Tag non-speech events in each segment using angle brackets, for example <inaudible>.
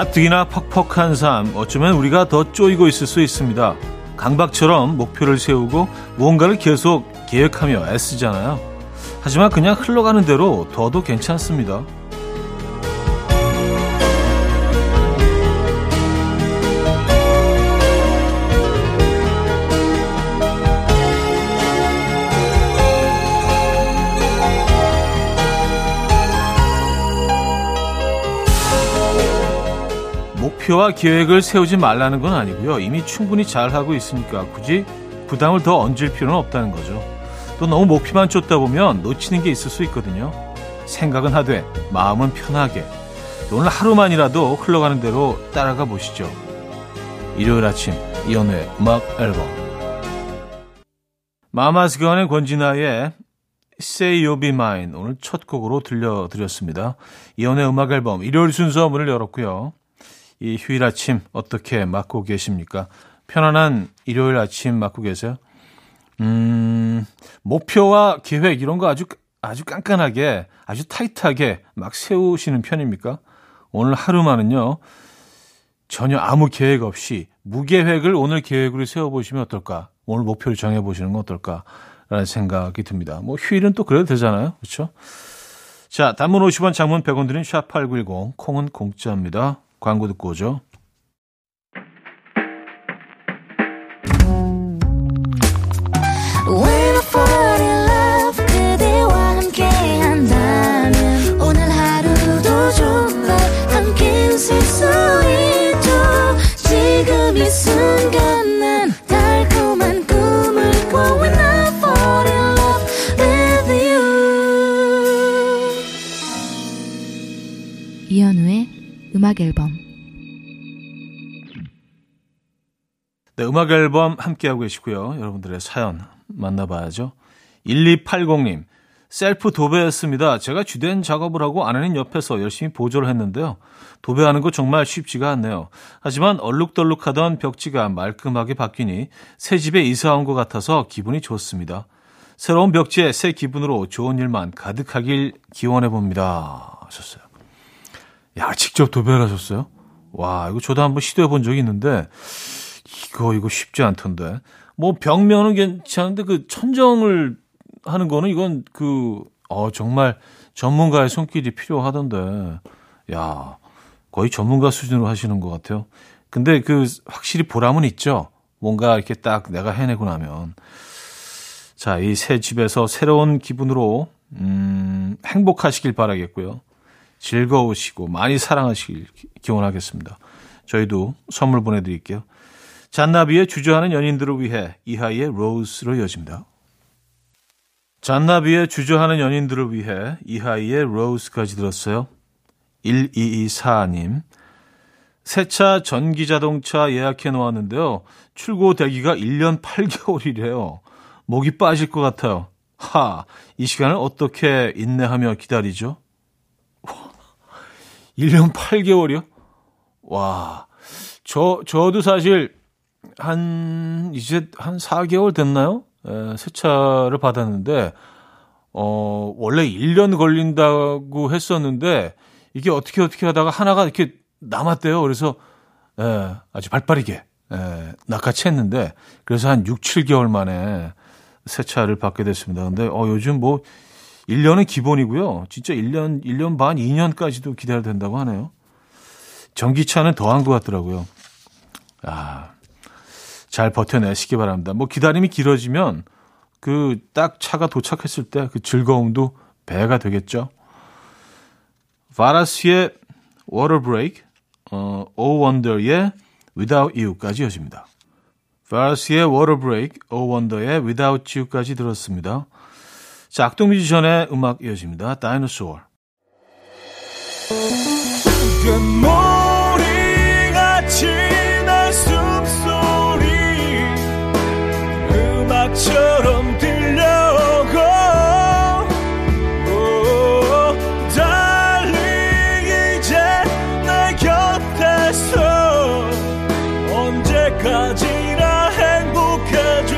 가뜩이나 퍽퍽한 삶, 어쩌면 우리가 더 쪼이고 있을 수 있습니다. 강박처럼 목표를 세우고 무언가를 계속 계획하며 애쓰잖아요. 하지만 그냥 흘러가는 대로 둬도 괜찮습니다. 목표와 계획을 세우지 말라는 건 아니고요. 이미 충분히 잘하고 있으니까 굳이 부담을 더 얹을 필요는 없다는 거죠. 또 너무 목표만 쫓다 보면 놓치는 게 있을 수 있거든요. 생각은 하되 마음은 편하게 오늘 하루만이라도 흘러가는 대로 따라가 보시죠. 일요일 아침 이연우의 음악 앨범 마마스건의 권진아의 Say You'll Be Mine 오늘 첫 곡으로 들려드렸습니다. 이연우의 음악 앨범 일요일 순서 문을 열었고요. 이 휴일 아침 어떻게 맞고 계십니까? 편안한 일요일 아침 맞고 계세요? 음, 목표와 계획 이런 거 아주 아주 깐깐하게 아주 타이트하게 막 세우시는 편입니까? 오늘 하루만은요. 전혀 아무 계획 없이 무계획을 오늘 계획으로 세워보시면 어떨까? 오늘 목표를 정해보시는 건 어떨까라는 생각이 듭니다. 뭐 휴일은 또 그래도 되잖아요. 그렇죠? 자, 단문 50원, 장문 100원 드린 샵8910, 콩은 공짜입니다. 광고 듣고 오죠. 음악 앨범 함께하고 계시고요. 여러분들의 사연 만나봐야죠. 1280님, 셀프 도배였습니다. 제가 주된 작업을 하고 아내는 옆에서 열심히 보조를 했는데요. 도배하는 거 정말 쉽지가 않네요. 하지만 얼룩덜룩하던 벽지가 말끔하게 바뀌니 새 집에 이사 온 것 같아서 기분이 좋습니다. 새로운 벽지에 새 기분으로 좋은 일만 가득하길 기원해 봅니다. 하셨어요. 야, 직접 도배를 하셨어요? 와, 이거 저도 한번 시도해 본 적이 있는데 이거 이거 쉽지 않던데. 뭐 벽면은 괜찮은데 그 천정을 하는 거는 이건 그 어 정말 전문가의 손길이 필요하던데. 야, 거의 전문가 수준으로 하시는 것 같아요. 근데 그 확실히 보람은 있죠. 뭔가 이렇게 딱 내가 해내고 나면. 자, 이 새 집에서 새로운 기분으로 음, 행복하시길 바라겠고요. 즐거우시고 많이 사랑하시길 기원하겠습니다. 저희도 선물 보내드릴게요. 잔나비의 주저하는 연인들을 위해 이하이의 로즈로 이어집니다. 잔나비의 주저하는 연인들을 위해 이하이의 로즈까지 들었어요. 1224님. 새 차 전기자동차 예약해 놓았는데요. 출고 대기가 1년 8개월이래요. 목이 빠질 것 같아요. 하, 이 시간을 어떻게 인내하며 기다리죠? 1년 8개월이요? 와, 저, 저도 사실 한 이제 한 4개월 됐나요? 에, 새 차를 받았는데 어 원래 1년 걸린다고 했었는데 이게 어떻게 어떻게 하다가 하나가 이렇게 남았대요. 그래서 에, 아주 발 빠르게 에, 낚아챘는데 그래서 한 6, 7개월 만에 새 차를 받게 됐습니다. 근데 어 요즘 뭐 1년은 기본이고요. 진짜 1년, 1년 반, 2년까지도 기다려야 된다고 하네요. 전기차는 더한 것 같더라고요. 아, 잘 버텨내시기 바랍니다. 뭐 기다림이 길어지면 그 딱 차가 도착했을 때 그 즐거움도 배가 되겠죠. 바라스의 Water Break, 어, Oh Wonder의 Without You까지 이어집니다. 바라스의 Water Break, Oh Wonder의 Without You까지 들었습니다. 자, 악동 뮤지션의 음악 이어집니다. Dinosaur. 처럼 들려오고 달리 이제 내 곁에서 언제까지나 행복해져.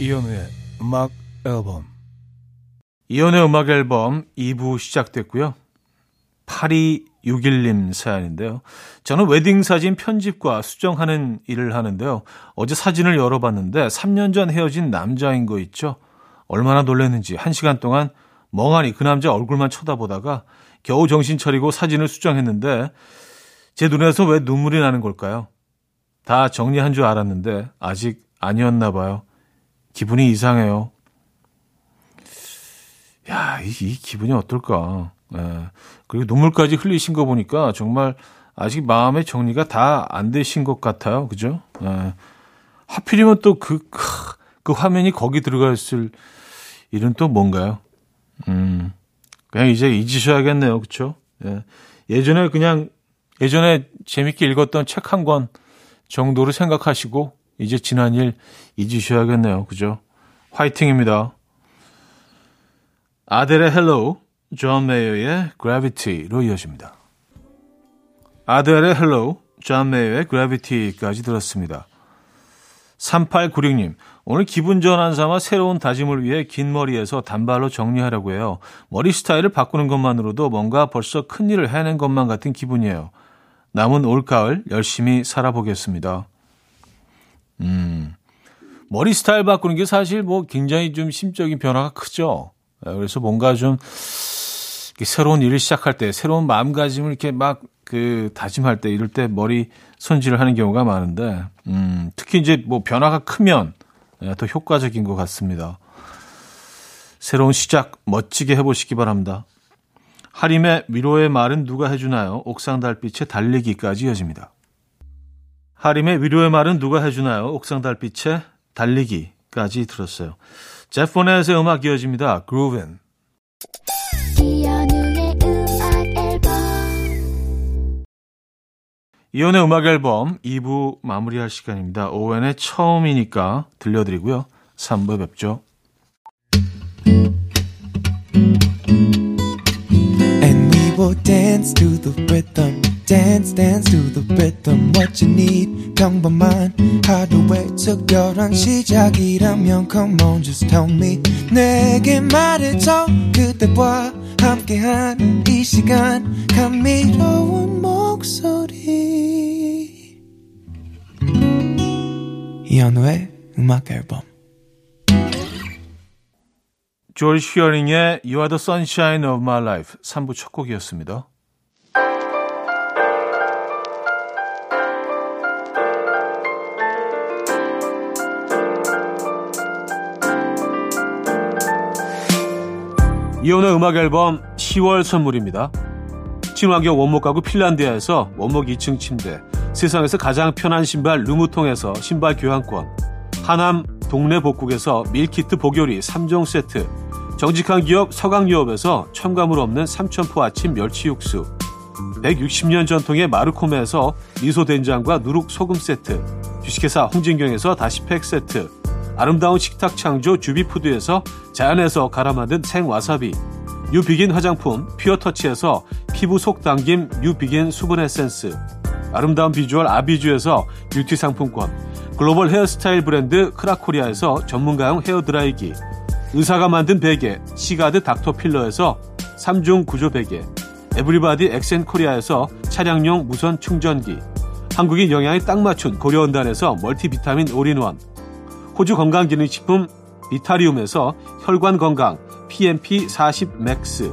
이현우의 음악 앨범. 이현우의 음악 앨범 2부 시작됐고요 8261님 사연인데요. 저는 웨딩 사진 편집과 수정하는 일을 하는데요. 어제 사진을 열어봤는데 3년 전 헤어진 남자인 거 있죠? 얼마나 놀랐는지 1시간 동안 멍하니 그 남자 얼굴만 쳐다보다가 겨우 정신 차리고 사진을 수정했는데 제 눈에서 왜 눈물이 나는 걸까요? 다 정리한 줄 알았는데 아직 아니었나 봐요. 기분이 이상해요. 야, 이, 이 기분이 어떨까? 예. 그리고 눈물까지 흘리신 거 보니까 정말 아직 마음의 정리가 다 안 되신 것 같아요. 그죠? 예. 하필이면 또 그, 그 화면이 거기 들어가 있을 일은 또 뭔가요? 음, 그냥 이제 잊으셔야겠네요. 그쵸? 예. 예전에 그냥, 예전에 재밌게 읽었던 책 한 권 정도로 생각하시고, 이제 지난 일 잊으셔야겠네요. 그죠? 화이팅입니다. 아델의 Hello, 존 메이어의 Gravity로 이어집니다. 아델의 Hello, 존 메이어의 Gravity까지 들었습니다. 3896님, 오늘 기분 전환 삼아 새로운 다짐을 위해 긴 머리에서 단발로 정리하려고 해요. 머리 스타일을 바꾸는 것만으로도 뭔가 벌써 큰일을 해낸 것만 같은 기분이에요. 남은 올가을 열심히 살아보겠습니다. 음, 머리 스타일 바꾸는 게 사실 뭐 굉장히 좀 심적인 변화가 크죠. 예, 그래서 뭔가 좀 새로운 일을 시작할 때, 새로운 마음가짐을 이렇게 막 그 다짐할 때, 이럴 때 머리 손질을 하는 경우가 많은데, 음, 특히 이제 뭐 변화가 크면 예, 더 효과적인 것 같습니다. 새로운 시작 멋지게 해보시기 바랍니다. 하림의 위로의 말은 누가 해주나요? 옥상 달빛의 달리기까지 이어집니다. 하림의 위로의 말은 누가 해주나요? 옥상 달빛의 달리기까지 들었어요. 제포넷의 음악 이어집니다. 그루벤. 이혼의 음악 앨범 2부 마무리할 시간입니다. 오웬의 처음이니까 들려드리고요. 3부 뵙죠. Dance to the rhythm. dance dance to the rhythm what you need 평범한 하루의 특별한 시작이라면 come on just tell me 내게 말해줘 그대와 함께한 이 시간 감미로운 목소리 이현우의 음악 앨범 조지 히어링의 You are the sunshine of my life 3부 첫 곡이었습니다. 이현우의 음악 앨범 10월 선물입니다. 친환경 원목 가구 핀란디아에서 원목 2층 침대, 세상에서 가장 편한 신발 르무통에서 신발 교환권, 하남 동네 복국에서 밀키트 복요리 3종 세트, 정직한 기업 서강유업에서 첨가물 없는 삼천포 아침 멸치 육수, 160년 전통의 마르코메에서 미소된장과 누룩소금 세트, 주식회사 홍진경에서 다시팩 세트, 아름다운 식탁 창조 주비푸드에서 자연에서 갈아 만든 생와사비 뉴비긴 화장품 퓨어터치에서 피부 속 당김 뉴비긴 수분 에센스. 아름다운 비주얼 아비주에서 뷰티 상품권. 글로벌 헤어스타일 브랜드 크라코리아에서 전문가용 헤어드라이기. 의사가 만든 베개 시가드 닥터필러에서 3중 구조 베개. 에브리바디 엑센코리아에서 차량용 무선 충전기. 한국인 영양에 딱 맞춘 고려은단에서 멀티비타민 올인원. 호주 건강기능식품 비타리움에서 혈관 건강 PMP40 맥스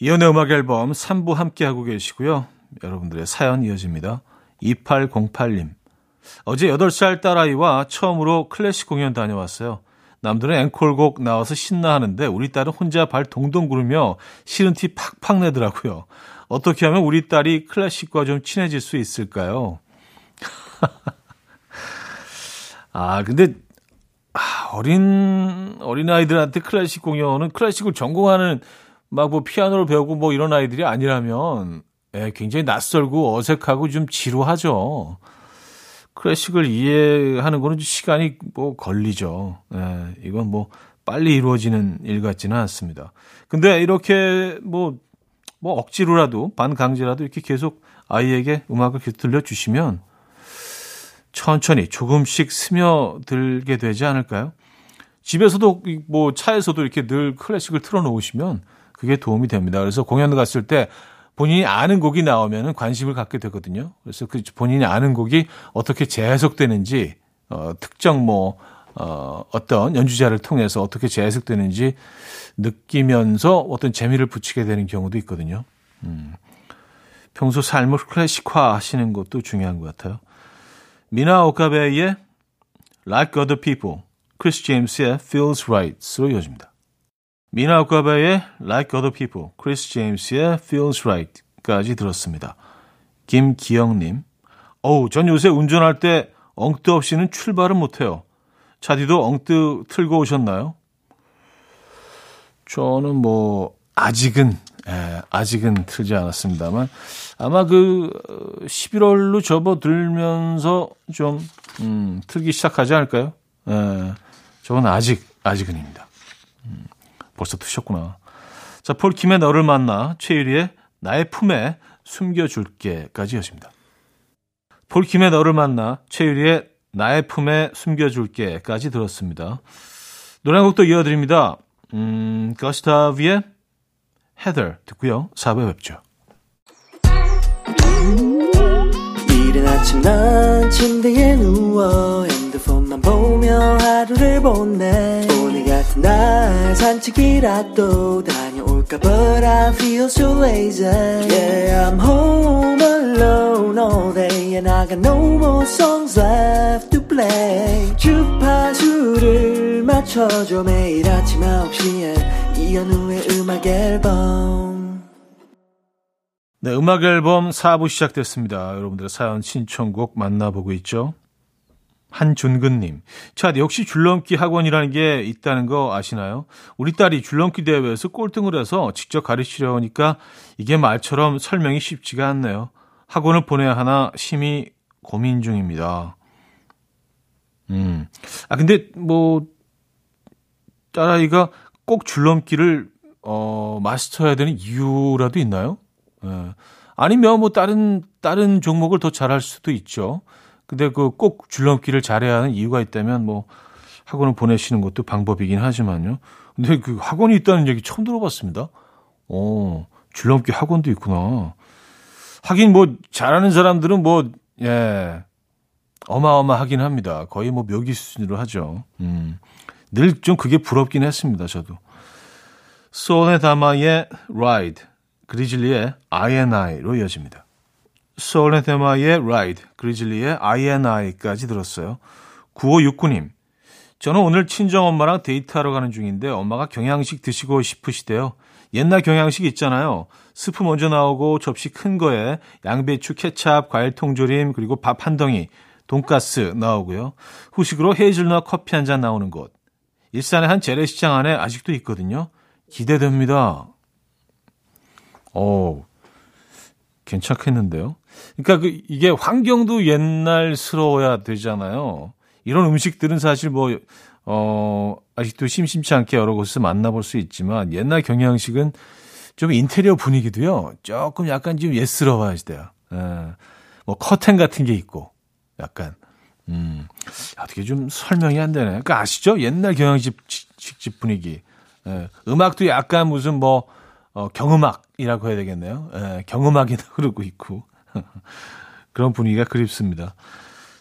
이연의 음악 앨범 3부 함께하고 계시고요. 여러분들의 사연 이어집니다. 2808님. 어제 8살 딸아이와 처음으로 클래식 공연 다녀왔어요. 남들은 앵콜곡 나와서 신나 하는데 우리 딸은 혼자 발 동동 구르며 싫은 티 팍팍 내더라고요. 어떻게 하면 우리 딸이 클래식과 좀 친해질 수 있을까요? <laughs> 아, 근데 아, 어린 어린 아이들한테 클래식 공연은 클래식을 전공하는 막 뭐 피아노를 배우고 뭐 이런 아이들이 아니라면 예, 굉장히 낯설고 어색하고 좀 지루하죠. 클래식을 이해하는 거는 시간이 뭐 걸리죠. 예, 이건 뭐 빨리 이루어지는 일 같지는 않습니다. 근데 이렇게 뭐, 뭐 억지로라도 반강제라도 이렇게 계속 아이에게 음악을 계속 들려주시면 천천히 조금씩 스며들게 되지 않을까요? 집에서도 뭐 차에서도 이렇게 늘 클래식을 틀어놓으시면 그게 도움이 됩니다. 그래서 공연 갔을 때 본인이 아는 곡이 나오면 관심을 갖게 되거든요. 그래서 그 본인이 아는 곡이 어떻게 재해석되는지 어, 특정 뭐 어, 어떤 연주자를 통해서 어떻게 재해석되는지 느끼면서 어떤 재미를 붙이게 되는 경우도 있거든요. 음. 평소 삶을 클래식화 하시는 것도 중요한 것 같아요. 미나 오카베의 Like Other People, 크리스 제임스의 Feels Right으로 이어집니다. 미나 오카베의 Like Other People, 크리스 제임스의 Feels Right까지 들었습니다. 김기영님, 어우, 전 요새 운전할 때 엉뜨 없이는 출발을 못해요. 차디도 엉뜨 틀고 오셨나요? 저는 뭐 아직은 예, 아직은 틀지 않았습니다만 아마 그 11월로 접어들면서 좀 음, 틀기 시작하지 않을까요? 예, 저건 아직 아직은입니다. 음, 벌써 트셨구나. 자, 폴킴의 너를 만나 최유리의 나의 품에 숨겨줄게까지 였습니다. 폴킴의 너를 만나 최유리의 나의 품에 숨겨줄게까지 들었습니다. 노래 한 곡도 이어드립니다. 음, 거스타비의 헤더 듣고요. 4부에 뵙죠. 이른 아침 난 침대에 누워 핸드폰만 보며 하루를 보내. 오늘 같은 날 산책이라도 다녀올까? But I feel so lazy. Yeah I'm home alone all day And I got no more songs left to play. 주파수를 맞춰줘 매일 아침 9시에 이현우의 음악 앨범. 네, 음악 앨범 4부 시작됐습니다. 여러분들의 사연 신청곡 만나보고 있죠. 한준근님, 차 역시 줄넘기 학원이라는 게 있다는 거 아시나요? 우리 딸이 줄넘기 대회에서 꼴등을 해서 직접 가르치려니까 이게 말처럼 설명이 쉽지가 않네요. 학원을 보내야 하나 심히 고민 중입니다. 음, 아 근데 뭐 딸아이가 꼭 줄넘기를 어 마스터해야 되는 이유라도 있나요? 예. 아니면 뭐 다른 다른 종목을 더 잘할 수도 있죠. 근데 그 꼭 줄넘기를 잘해야 하는 이유가 있다면 뭐 학원을 보내시는 것도 방법이긴 하지만요. 근데 그 학원이 있다는 얘기 처음 들어봤습니다. 어, 줄넘기 학원도 있구나. 하긴 뭐 잘하는 사람들은 뭐 예. 어마어마하긴 합니다. 거의 뭐 묘기 수준으로 하죠. 음. 늘 좀 그게 부럽긴 했습니다, 저도. 쏠, 따마의 Ride 그리즐리의 I&I로 이어집니다. 쏠, 따마의 Ride, 그리즐리의 I&I까지 들었어요. 9569님, 저는 오늘 친정엄마랑 데이트하러 가는 중인데 엄마가 경양식 드시고 싶으시대요. 옛날 경양식 있잖아요. 스프 먼저 나오고 접시 큰 거에 양배추, 케찹, 과일 통조림, 그리고 밥 한 덩이, 돈가스 나오고요. 후식으로 헤이즐넛 커피 한 잔 나오는 곳. 일산의 한 재래시장 안에 아직도 있거든요. 기대됩니다. 어, 괜찮겠는데요? 그러니까 그 이게 환경도 옛날스러워야 되잖아요. 이런 음식들은 사실 뭐, 어, 아직도 심심치 않게 여러 곳에서 만나볼 수 있지만 옛날 경양식은 좀 인테리어 분위기도요. 조금 약간 좀 옛스러워야 돼요. 예. 뭐 커튼 같은 게 있고 약간 음, 어떻게 좀 설명이 안 되네. 그러니까 아시죠? 옛날 경양식 집 분위기. 예. 음악도 약간 무슨 뭐 어, 경음악이라고 해야 되겠네요. 예, 경음악이 흐르고 <laughs> 있고 <laughs> 그런 분위기가 그립습니다.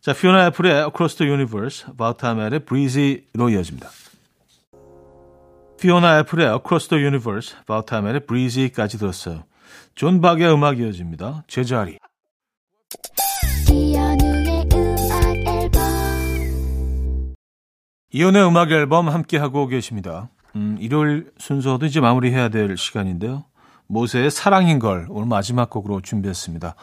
자, 피오나 애플의 Across the Universe, 바우타멜의 Breezy로 이어집니다. 피오나 애플의 Across the Universe, Time의 Breezy까지 들었어요. 존 박의 음악 이어집니다. 제자리. 이현우의 음악 앨범 이현우의 음악 앨범 함께 하고 계십니다. 음, 일요일 순서도 이제 마무리해야 될 시간인데요. 모세의 사랑인 걸 오늘 마지막 곡으로 준비했습니다.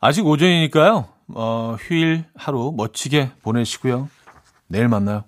아직 오전이니까요. 어, 휴일 하루 멋지게 보내시고요. 내일 만나요.